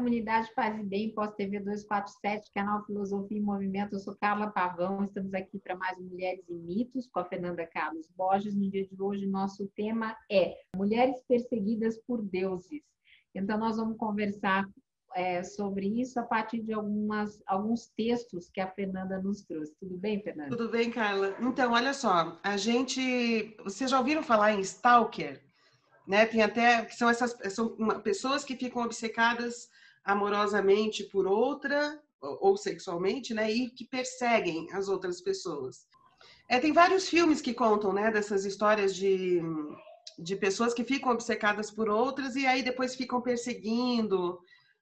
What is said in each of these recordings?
comunidade Paz e Bem, Pós TV 247, canal Filosofia e Movimento. Eu sou Carla Pavão, estamos aqui para mais Mulheres e Mitos com a Fernanda Carlos Borges. No dia de hoje, nosso tema é Mulheres Perseguidas por Deuses. Então, nós vamos conversar é, sobre isso a partir de algumas, alguns textos que a Fernanda nos trouxe. Tudo bem, Fernanda? Tudo bem, Carla. Então, olha só, a gente. Vocês já ouviram falar em Stalker? Né? Tem até que são essas são pessoas que ficam obcecadas amorosamente por outra ou sexualmente, né? E que perseguem as outras pessoas. É, tem vários filmes que contam, né? Dessas histórias de de pessoas que ficam obcecadas por outras e aí depois ficam perseguindo,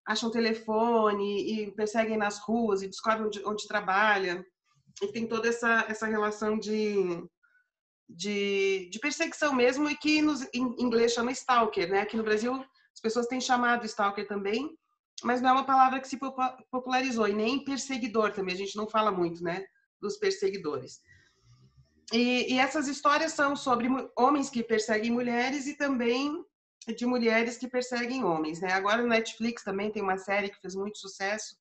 acham telefone e perseguem nas ruas e descobrem onde, onde trabalha. E tem toda essa, essa relação de, de, de, perseguição mesmo e que nos, em inglês chama stalker, né? Aqui no Brasil as pessoas têm chamado stalker também, mas não é uma palavra que se popularizou e nem perseguidor também, a gente não fala muito, né? Dos perseguidores. E, e, essas histórias são sobre homens que perseguem mulheres e também de mulheres que perseguem homens, né? Agora no Netflix também tem uma série que fez muito sucesso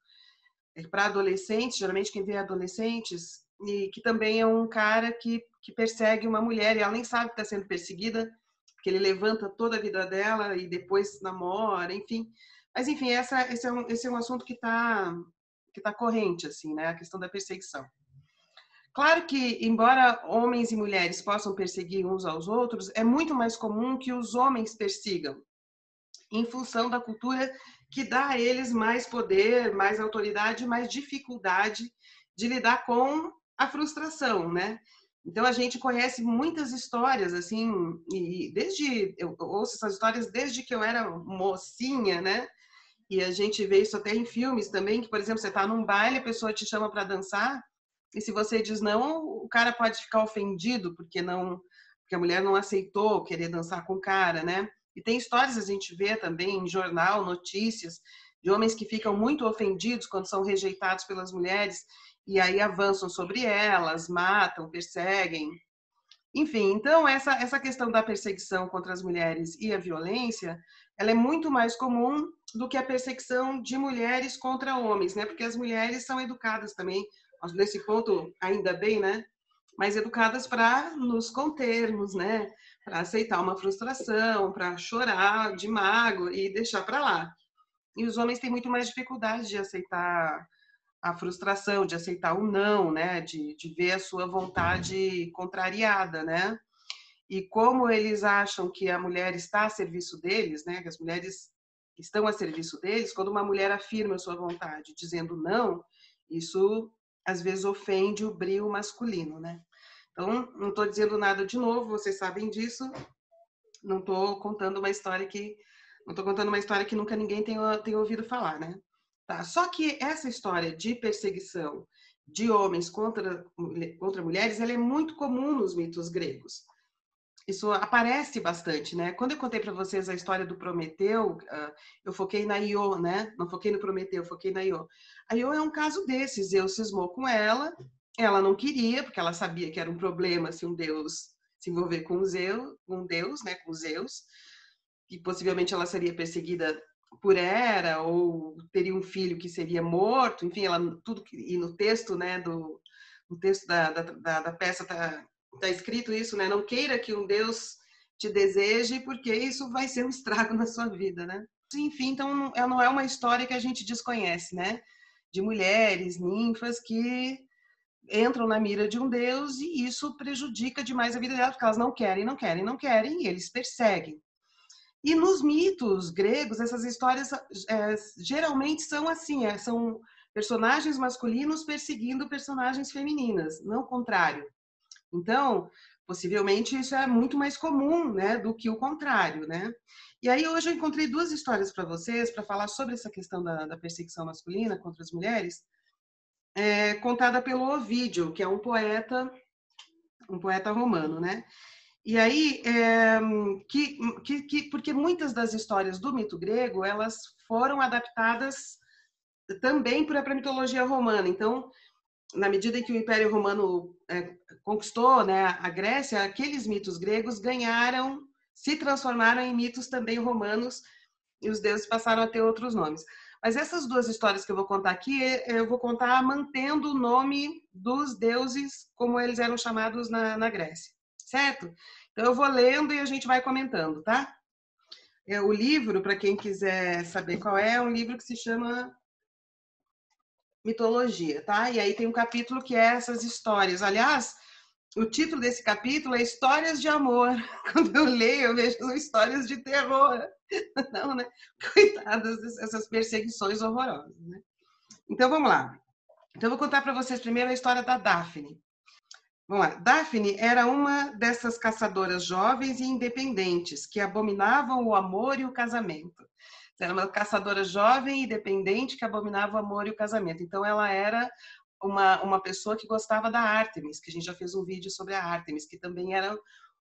é, para adolescentes, geralmente quem vê adolescentes, e que também é um cara que, que persegue uma mulher e ela nem sabe que está sendo perseguida, porque ele levanta toda a vida dela e depois namora, enfim. Mas enfim, essa, esse, é um, esse é um assunto que está que tá corrente, assim, né? A questão da perseguição. Claro que, embora homens e mulheres possam perseguir uns aos outros, é muito mais comum que os homens persigam, em função da cultura que dá a eles mais poder, mais autoridade, mais dificuldade de lidar com a frustração, né? Então a gente conhece muitas histórias assim, e desde eu ouço essas histórias desde que eu era mocinha, né? E a gente vê isso até em filmes também, que por exemplo, você está num baile, a pessoa te chama para dançar, e se você diz não, o cara pode ficar ofendido porque não, porque a mulher não aceitou querer dançar com o cara, né? E tem histórias a gente vê também em jornal, notícias de homens que ficam muito ofendidos quando são rejeitados pelas mulheres e aí avançam sobre elas, matam, perseguem. Enfim, então essa essa questão da perseguição contra as mulheres e a violência, ela é muito mais comum do que a perseguição de mulheres contra homens, né? Porque as mulheres são educadas também nesse ponto, ainda bem, né? Mas educadas para nos contermos, né? Para aceitar uma frustração, para chorar de mago e deixar para lá. E os homens têm muito mais dificuldade de aceitar a frustração, de aceitar o não, né? De, de ver a sua vontade contrariada, né? E como eles acham que a mulher está a serviço deles, né? Que as mulheres estão a serviço deles, quando uma mulher afirma a sua vontade dizendo não, isso às vezes ofende o brilho masculino, né? Então, não estou dizendo nada de novo, vocês sabem disso. Não estou contando uma história que não estou contando uma história que nunca ninguém tem ouvido falar, né? Tá. Só que essa história de perseguição de homens contra, contra mulheres, ela é muito comum nos mitos gregos isso aparece bastante, né? Quando eu contei para vocês a história do Prometeu, ah, eu foquei na Io, né? Não foquei no Prometeu, foquei na Io. A Io é um caso desses. Zeus cismou com ela, ela não queria, porque ela sabia que era um problema se um deus se envolver com Zeus, um deus, né? Com Zeus, que possivelmente ela seria perseguida por Hera ou teria um filho que seria morto. Enfim, ela tudo e no texto, né? Do no texto da, da, da peça tá está escrito isso, né? Não queira que um Deus te deseje, porque isso vai ser um estrago na sua vida, né? Enfim, então não é uma história que a gente desconhece, né? De mulheres, ninfas que entram na mira de um Deus e isso prejudica demais a vida delas, porque elas não querem, não querem, não querem e eles perseguem. E nos mitos gregos, essas histórias é, geralmente são assim, é, são personagens masculinos perseguindo personagens femininas, não o contrário. Então, possivelmente isso é muito mais comum, né, do que o contrário, né? E aí hoje eu encontrei duas histórias para vocês para falar sobre essa questão da, da, perseguição masculina contra as mulheres, é, contada pelo Ovídio, que é um poeta, um poeta romano, né? E aí, é, que, que, que, porque muitas das histórias do mito grego elas foram adaptadas também para a mitologia romana. Então, na medida em que o Império Romano é, conquistou né, a Grécia, aqueles mitos gregos ganharam, se transformaram em mitos também romanos e os deuses passaram a ter outros nomes. Mas essas duas histórias que eu vou contar aqui, eu vou contar mantendo o nome dos deuses como eles eram chamados na, na Grécia, certo? Então eu vou lendo e a gente vai comentando, tá? É, o livro, para quem quiser saber qual é, é um livro que se chama Mitologia, tá? E aí tem um capítulo que é essas histórias. Aliás, o título desse capítulo é Histórias de Amor. Quando eu leio, eu vejo histórias de terror. Não, né? Coitadas dessas perseguições horrorosas, né? Então vamos lá. Então eu vou contar para vocês primeiro a história da Daphne. Vamos lá. Daphne era uma dessas caçadoras jovens e independentes que abominavam o amor e o casamento. Era uma caçadora jovem e independente que abominava o amor e o casamento. Então ela era uma, uma pessoa que gostava da Artemis, que a gente já fez um vídeo sobre a Artemis, que também era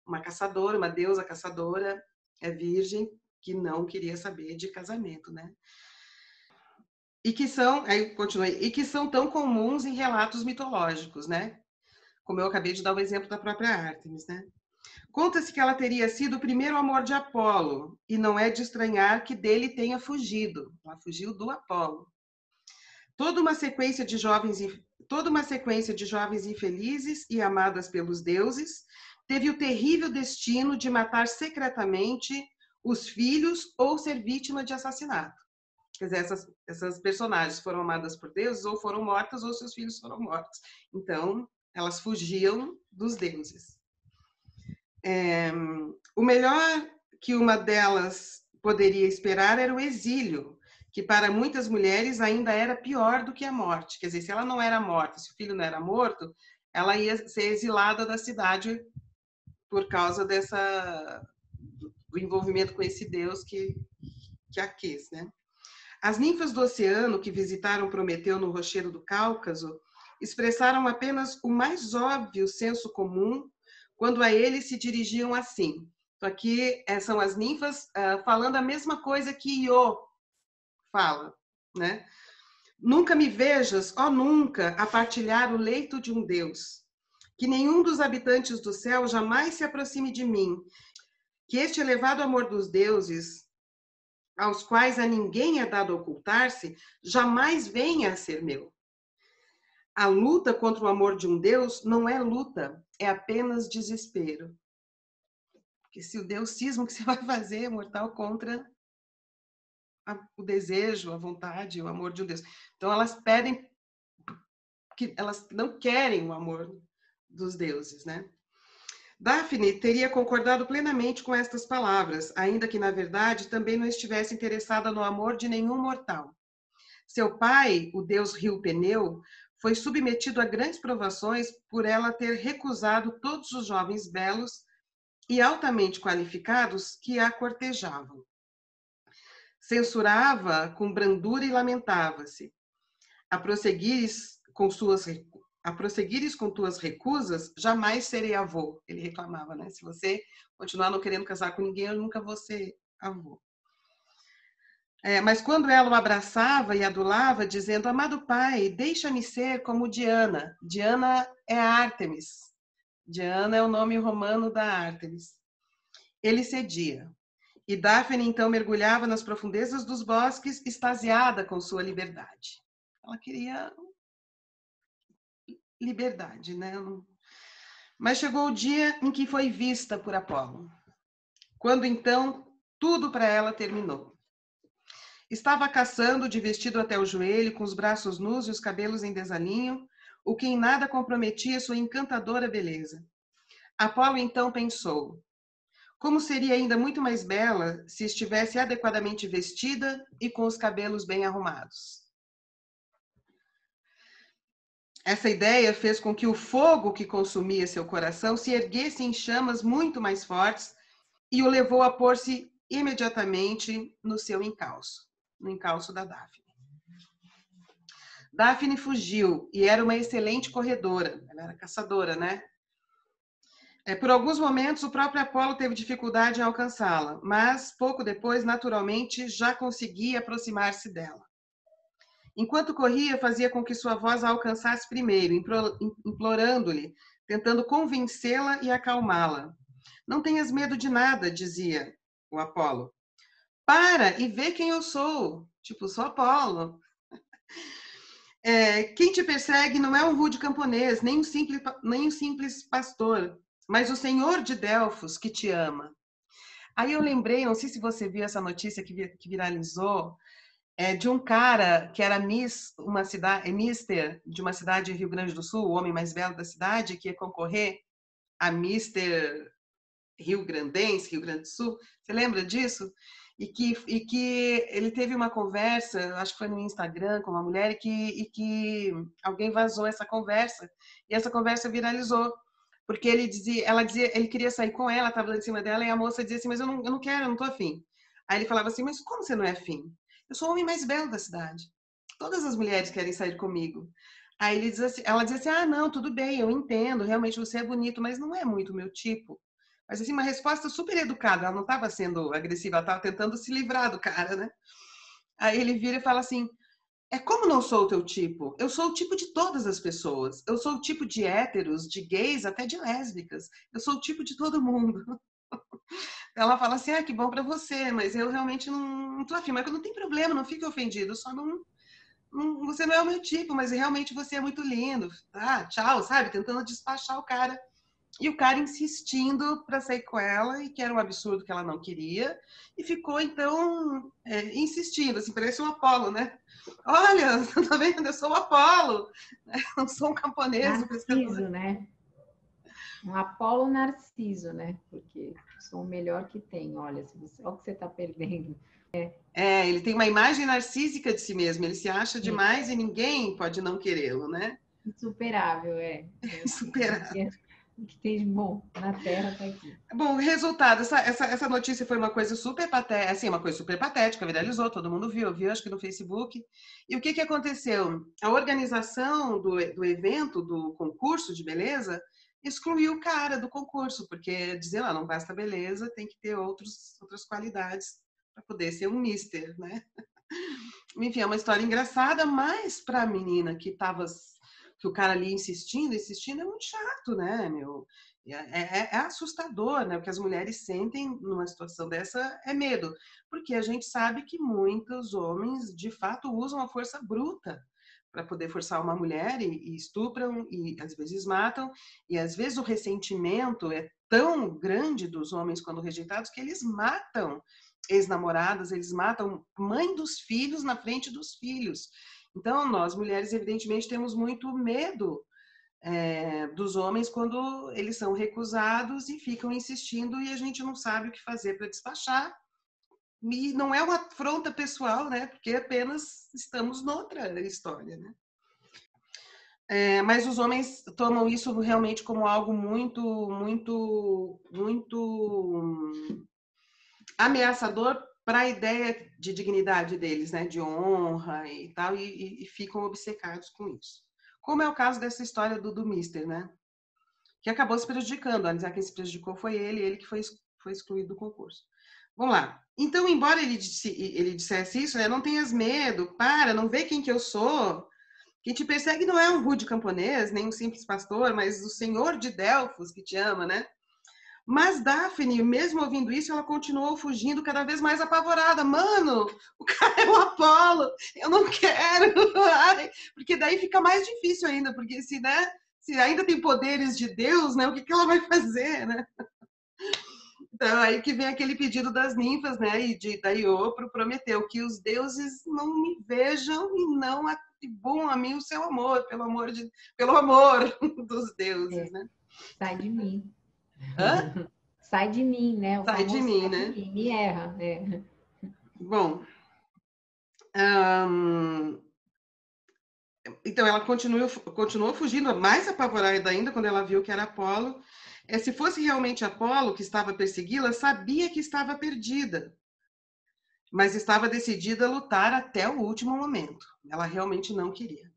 uma caçadora, uma deusa caçadora, é virgem, que não queria saber de casamento, né? E que são, aí continuei, e que são tão comuns em relatos mitológicos, né? Como eu acabei de dar o exemplo da própria Artemis, né? Conta-se que ela teria sido o primeiro amor de Apolo, e não é de estranhar que dele tenha fugido. Ela fugiu do Apolo. Toda uma sequência de jovens toda uma sequência de jovens infelizes e amadas pelos deuses, teve o terrível destino de matar secretamente os filhos ou ser vítima de assassinato. Quer dizer, essas, essas personagens foram amadas por deuses ou foram mortas ou seus filhos foram mortos. Então, elas fugiam dos deuses. É, o melhor que uma delas poderia esperar era o exílio, que para muitas mulheres ainda era pior do que a morte. Quer dizer, se ela não era morta, se o filho não era morto, ela ia ser exilada da cidade por causa dessa do envolvimento com esse Deus que que a quis, né? As ninfas do oceano que visitaram Prometeu no rochedo do Cáucaso expressaram apenas o mais óbvio senso comum quando a ele se dirigiam assim. Então, aqui eh, são as ninfas uh, falando a mesma coisa que Io fala, né? Nunca me vejas, ó nunca, a partilhar o leito de um Deus. Que nenhum dos habitantes do céu jamais se aproxime de mim. Que este elevado amor dos deuses, aos quais a ninguém é dado ocultar-se, jamais venha a ser meu. A luta contra o amor de um Deus não é luta, é apenas desespero. Porque se o Deus cisma, que você vai fazer, mortal, contra a, o desejo, a vontade, o amor de um Deus. Então elas pedem que elas não querem o amor dos deuses, né? Daphne teria concordado plenamente com estas palavras, ainda que na verdade também não estivesse interessada no amor de nenhum mortal. Seu pai, o deus Rio Peneu, foi submetido a grandes provações por ela ter recusado todos os jovens belos e altamente qualificados que a cortejavam censurava com brandura e lamentava-se. A prosseguires com suas a prosseguires com tuas recusas, jamais serei avô. Ele reclamava, né? Se você continuar não querendo casar com ninguém, eu nunca vou ser avô. É, mas quando ela o abraçava e adulava, dizendo: Amado pai, deixa-me ser como Diana. Diana é Ártemis. Diana é o nome romano da Ártemis. Ele cedia. E Daphne então mergulhava nas profundezas dos bosques, extasiada com sua liberdade. Ela queria liberdade, né? Mas chegou o dia em que foi vista por Apolo. Quando então tudo para ela terminou. Estava caçando de vestido até o joelho, com os braços nus e os cabelos em desalinho, o que em nada comprometia sua encantadora beleza. Apolo então pensou: como seria ainda muito mais bela se estivesse adequadamente vestida e com os cabelos bem arrumados. Essa ideia fez com que o fogo que consumia seu coração se erguesse em chamas muito mais fortes e o levou a pôr-se imediatamente no seu encalço, no encalço da Daphne. Daphne fugiu e era uma excelente corredora, ela era caçadora, né? É, por alguns momentos, o próprio Apolo teve dificuldade em alcançá-la, mas pouco depois, naturalmente, já conseguia aproximar-se dela. Enquanto corria, fazia com que sua voz a alcançasse primeiro, implorando-lhe, tentando convencê-la e acalmá-la. Não tenhas medo de nada, dizia o Apolo. Para e vê quem eu sou. Tipo, sou Apolo. É, quem te persegue não é um rude camponês, nem um, simples, nem um simples pastor, mas o Senhor de Delfos que te ama. Aí eu lembrei, não sei se você viu essa notícia que, viralizou, é, de um cara que era Miss, uma cidade, é Mister de uma cidade de Rio Grande do Sul, o homem mais belo da cidade, que ia concorrer a Mister Rio Grandense, Rio Grande do Sul. Você lembra disso? E que, e que ele teve uma conversa, acho que foi no Instagram com uma mulher, e que, e que alguém vazou essa conversa. E essa conversa viralizou. Porque ele dizia, ela dizia, ele queria sair com ela, estava em cima dela, e a moça dizia assim, mas eu não, eu não quero, eu não tô afim. Aí ele falava assim, mas como você não é afim? Eu sou o homem mais belo da cidade. Todas as mulheres querem sair comigo. Aí ele diz assim, ela diz assim, ah, não, tudo bem, eu entendo, realmente você é bonito, mas não é muito o meu tipo. Mas assim, uma resposta super educada, ela não estava sendo agressiva, ela estava tentando se livrar do cara, né? Aí ele vira e fala assim, é como não sou o teu tipo? Eu sou o tipo de todas as pessoas. Eu sou o tipo de héteros, de gays, até de lésbicas. Eu sou o tipo de todo mundo. Ela fala assim, ah, que bom para você, mas eu realmente não, não tô afim. Mas não tem problema, não fique ofendido, só não, não, Você não é o meu tipo, mas realmente você é muito lindo. Ah, tchau, sabe? Tentando despachar o cara. E o cara insistindo para sair com ela, e que era um absurdo que ela não queria, e ficou então é, insistindo, assim, parece um Apolo, né? Olha, tá vendo? Eu sou o Apolo, não sou um camponês. Narciso, né? Um Apolo Narciso, né? Porque sou o melhor que tem. Olha, se você, olha o que você está perdendo. É. é. ele tem uma imagem narcísica de si mesmo. Ele se acha demais e ninguém pode não querê-lo, né? Insuperável, é. é. Insuperável. O que tem de bom na Terra está aqui. Bom, resultado, essa, essa, essa notícia foi uma coisa super patética, assim, uma coisa super patética, viralizou, todo mundo viu, viu, acho que no Facebook. E o que, que aconteceu? A organização do, do evento, do concurso de beleza, excluiu o cara do concurso, porque dizer lá, não basta beleza, tem que ter outros, outras qualidades para poder ser um mister, né? Enfim, é uma história engraçada, mas para a menina que estava que o cara ali insistindo, insistindo, é muito chato, né, meu? É, é, é, assustador, né? O que as mulheres sentem numa situação dessa é medo, porque a gente sabe que muitos homens, de fato, usam a força bruta para poder forçar uma mulher e, e, estupram e às vezes matam e às vezes o ressentimento é tão grande dos homens quando rejeitados que eles matam ex-namoradas, eles matam mãe dos filhos na frente dos filhos. Então nós mulheres evidentemente temos muito medo é, dos homens quando eles são recusados e ficam insistindo e a gente não sabe o que fazer para despachar e não é uma afronta pessoal, né? Porque apenas estamos noutra história, né? É, mas os homens tomam isso realmente como algo muito, muito, muito ameaçador para a ideia de dignidade deles, né? De honra e tal, e, e, ficam obcecados com isso. Como é o caso dessa história do, do Mister, né? Que acabou se prejudicando. A dizer quem se prejudicou foi ele, ele que foi, foi excluído do concurso. Vamos lá. Então, embora ele, disse, ele dissesse isso, né, não tenhas medo, para, não vê quem que eu sou. Quem te persegue não é um rude camponês, nem um simples pastor, mas o Senhor de Delfos que te ama, né? Mas Daphne, mesmo ouvindo isso, ela continuou fugindo cada vez mais apavorada. Mano, o cara é o Apolo, eu não quero. porque daí fica mais difícil ainda, porque se, né, se ainda tem poderes de Deus, né, o que, que ela vai fazer, né? Então, aí que vem aquele pedido das ninfas, né, e de, da Iô para Prometeu, que os deuses não me vejam e não atribuam a mim o seu amor, pelo amor, de, pelo amor dos deuses, é. né? Sai de mim. Hã? Sai de mim, né? O sai de mim, sai né? De mim, me erra. É. Bom, então ela continuou, continuou fugindo, mais apavorada ainda quando ela viu que era Apolo, é, se fosse realmente Apolo que estava persegui-la, sabia que estava perdida, mas estava decidida a lutar até o último momento. Ela realmente não queria.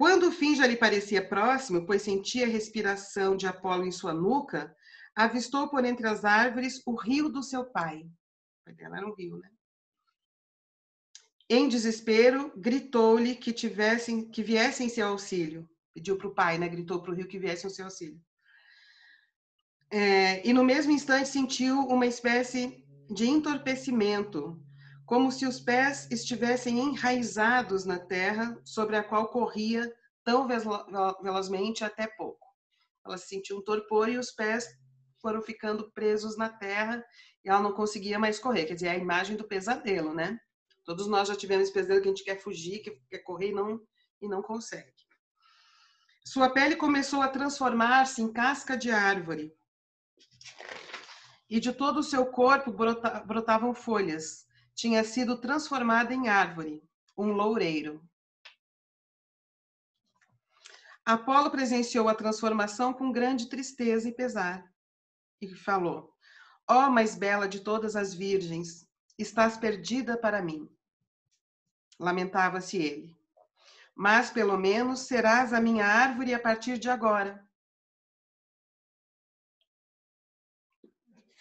Quando o fim já lhe parecia próximo, pois sentia a respiração de Apolo em sua nuca, avistou por entre as árvores o rio do seu pai. Ela era um rio, né? Em desespero, gritou-lhe que tivessem, que viessem seu auxílio. Pediu para o pai, né? Gritou para o rio que viessem o seu auxílio. É, e no mesmo instante sentiu uma espécie de entorpecimento, como se os pés estivessem enraizados na terra sobre a qual corria tão velozmente até pouco. Ela se sentiu um torpor e os pés foram ficando presos na terra e ela não conseguia mais correr. Quer dizer, é a imagem do pesadelo, né? Todos nós já tivemos pesadelo que a gente quer fugir, que quer correr e não, e não consegue. Sua pele começou a transformar-se em casca de árvore. E de todo o seu corpo brotavam folhas, tinha sido transformada em árvore, um loureiro. Apolo presenciou a transformação com grande tristeza e pesar e falou: Ó oh, mais bela de todas as virgens, estás perdida para mim. Lamentava-se ele. Mas pelo menos serás a minha árvore a partir de agora.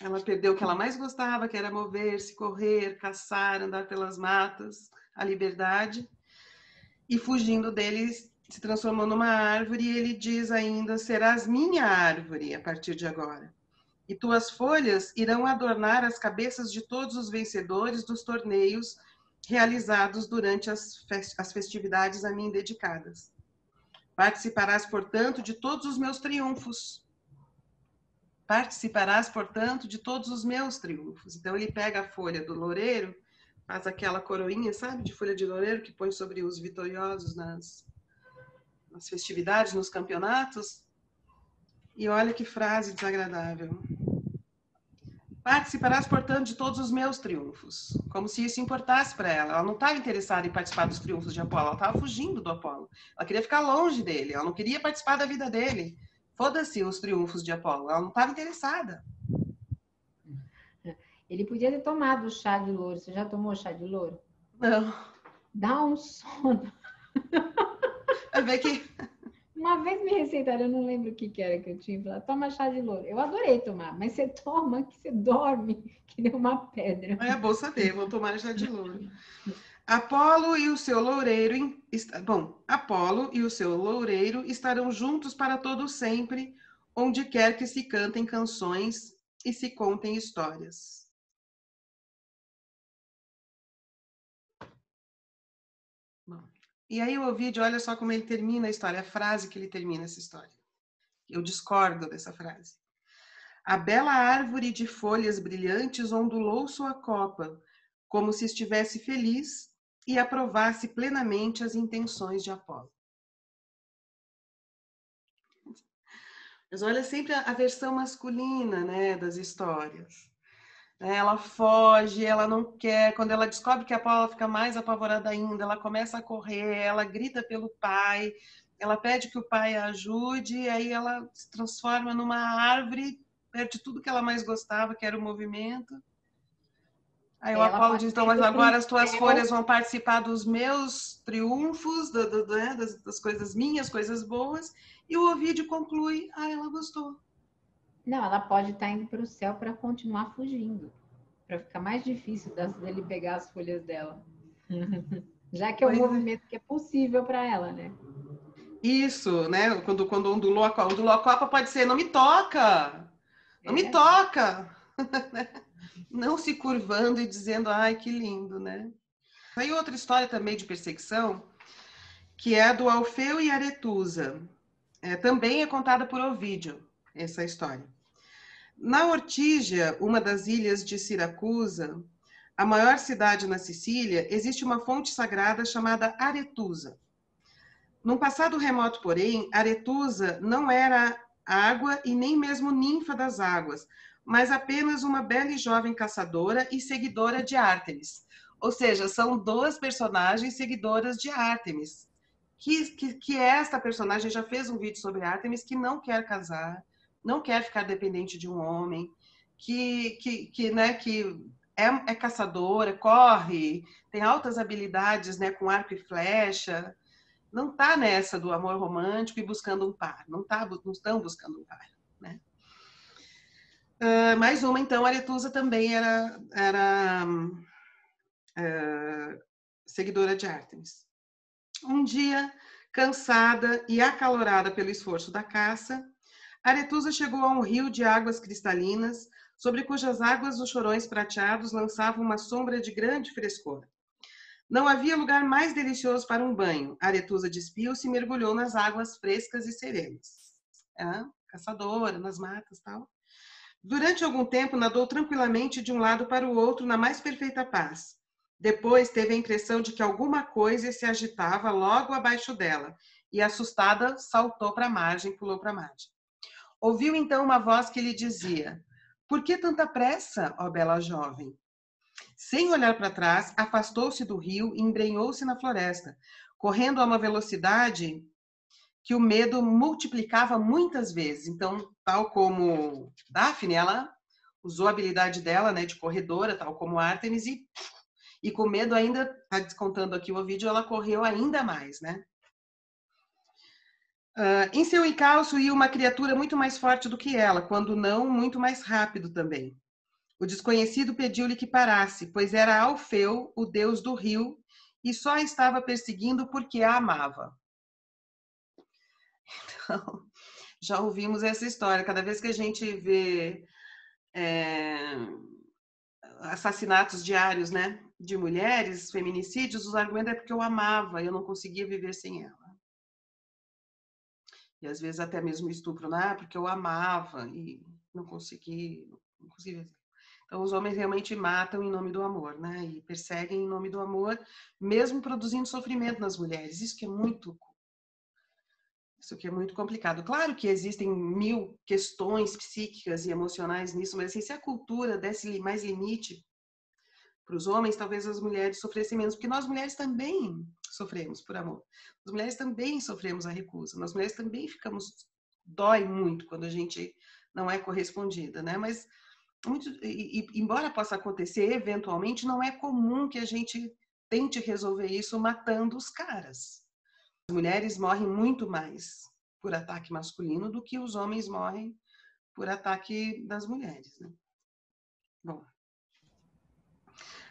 Ela perdeu o que ela mais gostava, que era mover-se, correr, caçar, andar pelas matas, a liberdade. E fugindo dele, se transformou numa árvore e ele diz ainda: Serás minha árvore a partir de agora. E tuas folhas irão adornar as cabeças de todos os vencedores dos torneios realizados durante as festividades a mim dedicadas. Participarás, portanto, de todos os meus triunfos Participarás, portanto, de todos os meus triunfos. Então ele pega a folha do loureiro, faz aquela coroinha, sabe, de folha de loureiro que põe sobre os vitoriosos nas, nas festividades, nos campeonatos. E olha que frase desagradável. Participarás, portanto, de todos os meus triunfos. Como se isso importasse para ela. Ela não estava interessada em participar dos triunfos de Apolo, ela estava fugindo do Apolo. Ela queria ficar longe dele, ela não queria participar da vida dele. Foda-se os triunfos de Apolo. Ela não estava interessada. Ele podia ter tomado o chá de louro. Você já tomou chá de louro? Não. Dá um sono. É ver que. Uma vez me receitaram, eu não lembro o que, que era que eu tinha falado, toma chá de louro. Eu adorei tomar, mas você toma que você dorme, que nem uma pedra. É bom saber, vou tomar chá de louro. Apolo e o seu loureiro, bom, Apolo e o seu loureiro estarão juntos para todo sempre, onde quer que se cantem canções e se contem histórias. Bom, e aí o Ovidio, olha só como ele termina a história, a frase que ele termina essa história. Eu discordo dessa frase. A bela árvore de folhas brilhantes ondulou sua copa, como se estivesse feliz e aprovasse plenamente as intenções de Apolo. Mas olha sempre a versão masculina né, das histórias. Ela foge, ela não quer. Quando ela descobre que Apolo fica mais apavorada ainda, ela começa a correr, ela grita pelo pai, ela pede que o pai a ajude, aí ela se transforma numa árvore, perde tudo que ela mais gostava, que era o movimento, Aí o Apolo diz, então, mas agora as tuas folhas vão participar dos meus triunfos, do, do, né, das, das, coisas minhas, coisas boas. E o Ovídio conclui, ah, ela gostou. Não, ela pode estar indo para o céu para continuar fugindo. Para ficar mais difícil dele pegar as folhas dela. Já que é um pois é. movimento é. que é possível para ela, né? Isso, né? Quando, quando ondulou a copa. Ondulou a copa pode ser, não me toca! Não é. me toca! não se curvando e dizendo, ai, que lindo, né? Tem outra história também de perseguição, que é a do Alfeu e Aretusa. É, também é contada por Ovídio, essa história. Na Ortígia, uma das ilhas de Siracusa, a maior cidade na Sicília, existe uma fonte sagrada chamada Aretusa. Num passado remoto, porém, Aretusa não era água e nem mesmo ninfa das águas, mas apenas uma bela e jovem caçadora e seguidora de Ártemis. Ou seja, são duas personagens seguidoras de Ártemis. Que, que, que esta personagem já fez um vídeo sobre Ártemis que não quer casar, não quer ficar dependente de um homem, que, que, que, né, que é, é caçadora, corre, tem altas habilidades né, com arco e flecha, não está nessa do amor romântico e buscando um par, não, tá, não estão buscando um par. Uh, mais uma, então, Aretusa também era, era uh, seguidora de Artemis. Um dia, cansada e acalorada pelo esforço da caça, Aretusa chegou a um rio de águas cristalinas, sobre cujas águas os chorões prateados lançavam uma sombra de grande frescor. Não havia lugar mais delicioso para um banho. Aretusa despiu-se e mergulhou nas águas frescas e serenas. Caçadora, nas matas tal. Durante algum tempo, nadou tranquilamente de um lado para o outro na mais perfeita paz. Depois teve a impressão de que alguma coisa se agitava logo abaixo dela e, assustada, saltou para a margem, pulou para a margem. Ouviu então uma voz que lhe dizia: Por que tanta pressa, ó bela jovem? Sem olhar para trás, afastou-se do rio e embrenhou-se na floresta, correndo a uma velocidade que o medo multiplicava muitas vezes. Então, tal como Daphne, ela usou a habilidade dela, né, de corredora, tal como Artemis, e, e com medo ainda, tá descontando aqui o vídeo, ela correu ainda mais, né? Uh, em seu encalço ia uma criatura muito mais forte do que ela, quando não, muito mais rápido também. O desconhecido pediu-lhe que parasse, pois era Alfeu, o deus do rio, e só estava perseguindo porque a amava. Então, já ouvimos essa história. Cada vez que a gente vê é, assassinatos diários né, de mulheres, feminicídios, os argumentos é porque eu amava, eu não conseguia viver sem ela. E às vezes até mesmo estupro, né? Porque eu amava e não consegui, não consegui então, os homens realmente matam em nome do amor, né? E perseguem em nome do amor, mesmo produzindo sofrimento nas mulheres. Isso que é muito isso que é muito complicado. Claro que existem mil questões psíquicas e emocionais nisso, mas assim, se a cultura desse mais limite para os homens, talvez as mulheres sofressem menos, porque nós mulheres também sofremos por amor. As mulheres também sofremos a recusa. Nós mulheres também ficamos dói muito quando a gente não é correspondida, né? Mas muito, e, embora possa acontecer eventualmente, não é comum que a gente tente resolver isso matando os caras. Mulheres morrem muito mais por ataque masculino do que os homens morrem por ataque das mulheres. Né? Bom.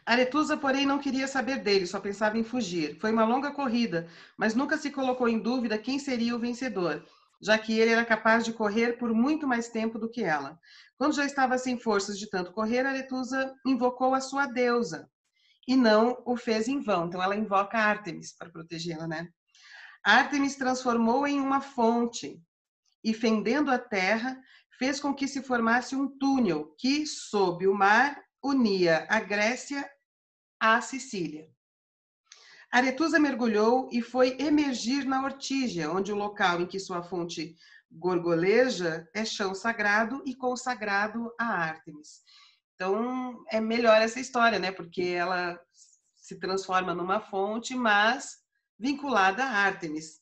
Aretusa, porém, não queria saber dele, só pensava em fugir. Foi uma longa corrida, mas nunca se colocou em dúvida quem seria o vencedor já que ele era capaz de correr por muito mais tempo do que ela. Quando já estava sem forças de tanto correr, Aretusa invocou a sua deusa e não o fez em vão. Então ela invoca Artemis para protegê-la, né? Artemis transformou em uma fonte e fendendo a terra, fez com que se formasse um túnel que, sob o mar, unia a Grécia à Sicília. Aretusa mergulhou e foi emergir na Ortígia, onde o local em que sua fonte gorgoleja é chão sagrado e consagrado a Ártemis. Então, é melhor essa história, né? Porque ela se transforma numa fonte, mas vinculada a Ártemis,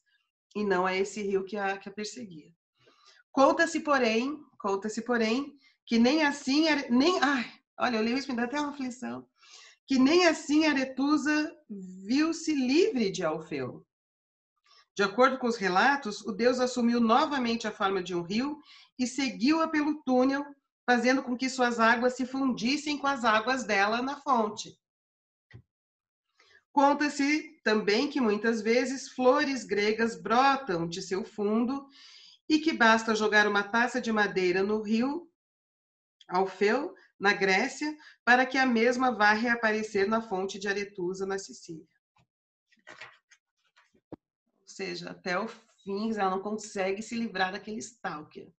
e não a esse rio que a, que a perseguia. Conta-se, porém, conta-se, porém, que nem assim, nem, ai, olha, eu li isso, me dá até uma aflição que nem assim Aretusa viu-se livre de Alfeu. De acordo com os relatos, o deus assumiu novamente a forma de um rio e seguiu-a pelo túnel, fazendo com que suas águas se fundissem com as águas dela na fonte. Conta-se também que muitas vezes flores gregas brotam de seu fundo e que basta jogar uma taça de madeira no rio Alfeu na Grécia, para que a mesma vá reaparecer na fonte de Aretusa, na Sicília. Ou seja, até o fim, ela não consegue se livrar daquele stalker,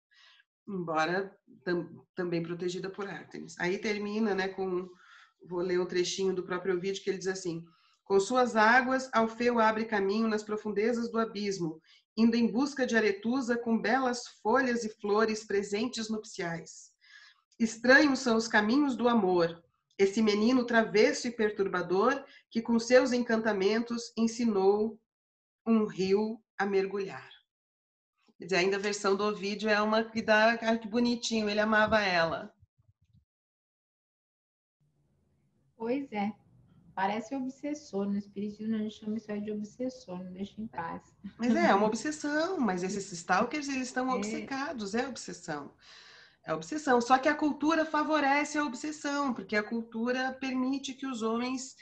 embora tam, também protegida por Artemis. Aí termina né, com, vou ler um trechinho do próprio vídeo, que ele diz assim, com suas águas, Alfeu abre caminho nas profundezas do abismo, indo em busca de Aretusa com belas folhas e flores presentes nupciais. Estranhos são os caminhos do amor, esse menino travesso e perturbador que com seus encantamentos ensinou um rio a mergulhar. Dizer, ainda a versão do Ovídio é uma que dá, ah, que bonitinho, ele amava ela. Pois é. Parece obsessor. No Espiritismo a gente chama isso aí de obsessor, não deixa em paz. Mas é, é uma obsessão. Mas esses stalkers, eles estão é. obcecados, é obsessão. É obsessão. Só que a cultura favorece a obsessão, porque a cultura permite que os homens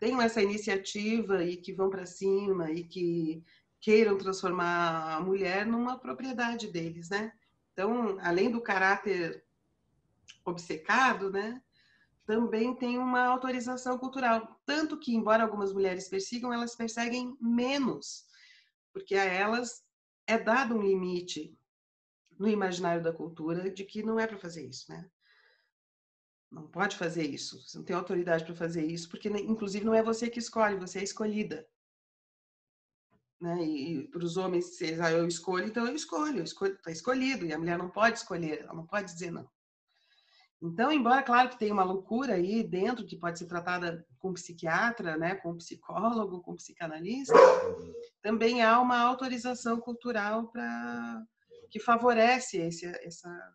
tenham essa iniciativa e que vão para cima e que queiram transformar a mulher numa propriedade deles, né? Então, além do caráter obcecado, né? Também tem uma autorização cultural. Tanto que, embora algumas mulheres persigam, elas perseguem menos, porque a elas é dado um limite no imaginário da cultura de que não é para fazer isso, né? Não pode fazer isso. Você não tem autoridade para fazer isso, porque inclusive não é você que escolhe, você é escolhida. Né? E, para os homens, se ah, eu escolho, então eu escolho, está escolhido, e a mulher não pode escolher, ela não pode dizer não. Então, embora, claro, que tem uma loucura aí dentro, que pode ser tratada com psiquiatra, né, com psicólogo, com psicanalista, também há uma autorização cultural que favorece esse, essa,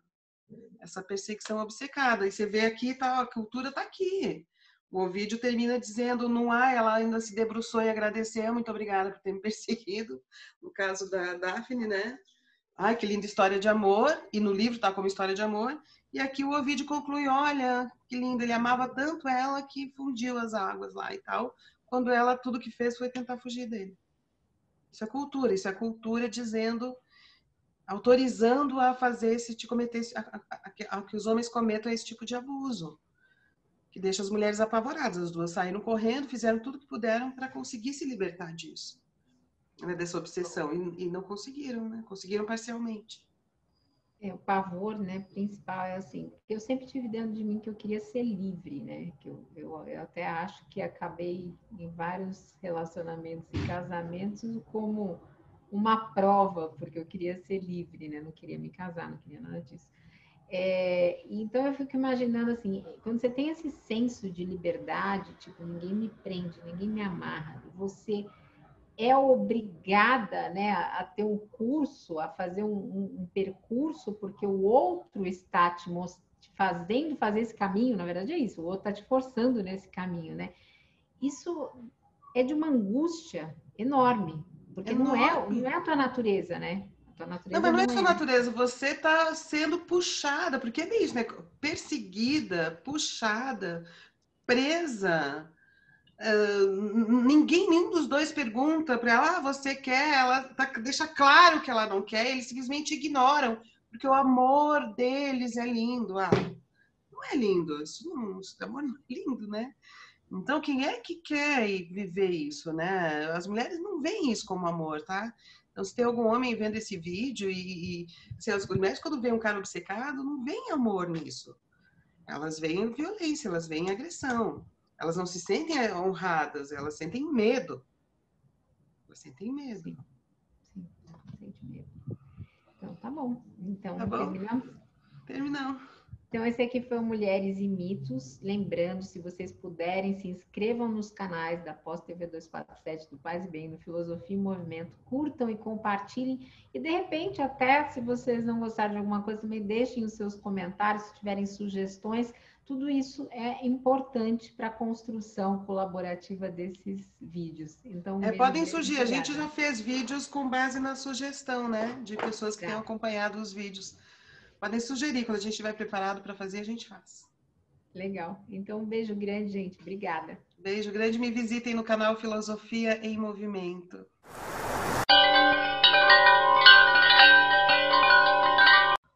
essa perseguição obcecada. E você vê aqui, tá, a cultura está aqui. O vídeo termina dizendo, não há, ela ainda se debruçou e agradeceu, muito obrigada por ter me perseguido, no caso da Daphne, né? Ai, que linda história de amor, e no livro está como história de amor, e aqui o Ovidio conclui, olha, que lindo, ele amava tanto ela que fundiu as águas lá e tal, quando ela tudo que fez foi tentar fugir dele. Isso é cultura, isso é cultura dizendo autorizando a fazer esse tipo cometer a, a, a, que os homens cometam esse tipo de abuso que deixa as mulheres apavoradas. As duas saíram correndo, fizeram tudo que puderam para conseguir se libertar disso, né, dessa obsessão e, e, não conseguiram, né? Conseguiram parcialmente. É, o pavor, né, principal é assim, eu sempre tive dentro de mim que eu queria ser livre, né, que eu, eu, eu até acho que acabei em vários relacionamentos e casamentos como uma prova, porque eu queria ser livre, né? Não queria me casar, não queria nada disso. É, então eu fico imaginando assim, quando você tem esse senso de liberdade, tipo, ninguém me prende, ninguém me amarra, você é obrigada né, a ter um curso, a fazer um, um, percurso, porque o outro está te, te fazendo fazer esse caminho, na verdade é isso, o outro está te forçando nesse caminho, né? Isso é de uma angústia enorme, porque não é, não é a tua natureza, né? Não, mas não, é não é sua natureza, você está sendo puxada, porque é isso, né? Perseguida, puxada, presa. Ninguém, nenhum dos dois pergunta para ela, ah, você quer, ela tá, deixa claro que ela não quer, eles simplesmente ignoram, porque o amor deles é lindo. Ah, não é lindo, isso não, isso é amor lindo, né? Então, quem é que quer viver isso, né? As mulheres não veem isso como amor, tá? Então, se tem algum homem vendo esse vídeo e, e as mulheres, quando vêem um cara obcecado, não veem amor nisso. Elas veem violência, elas veem agressão. Elas não se sentem honradas, elas sentem medo. Elas sentem medo. Sim, Sim. sente medo. Então, tá bom. Então, tá bom. terminamos? Terminamos. Então, esse aqui foi o Mulheres e Mitos. Lembrando, se vocês puderem, se inscrevam nos canais da Pós TV 247 do Paz e Bem, no Filosofia e Movimento. Curtam e compartilhem. E, de repente, até se vocês não gostarem de alguma coisa, também deixem os seus comentários, se tiverem sugestões. Tudo isso é importante para a construção colaborativa desses vídeos. Então, é, podem surgir. A gente já fez vídeos com base na sugestão, né? De pessoas que têm acompanhado os vídeos. Podem sugerir, quando a gente estiver preparado para fazer, a gente faz. Legal. Então, um beijo grande, gente. Obrigada. Beijo grande. Me visitem no canal Filosofia em Movimento.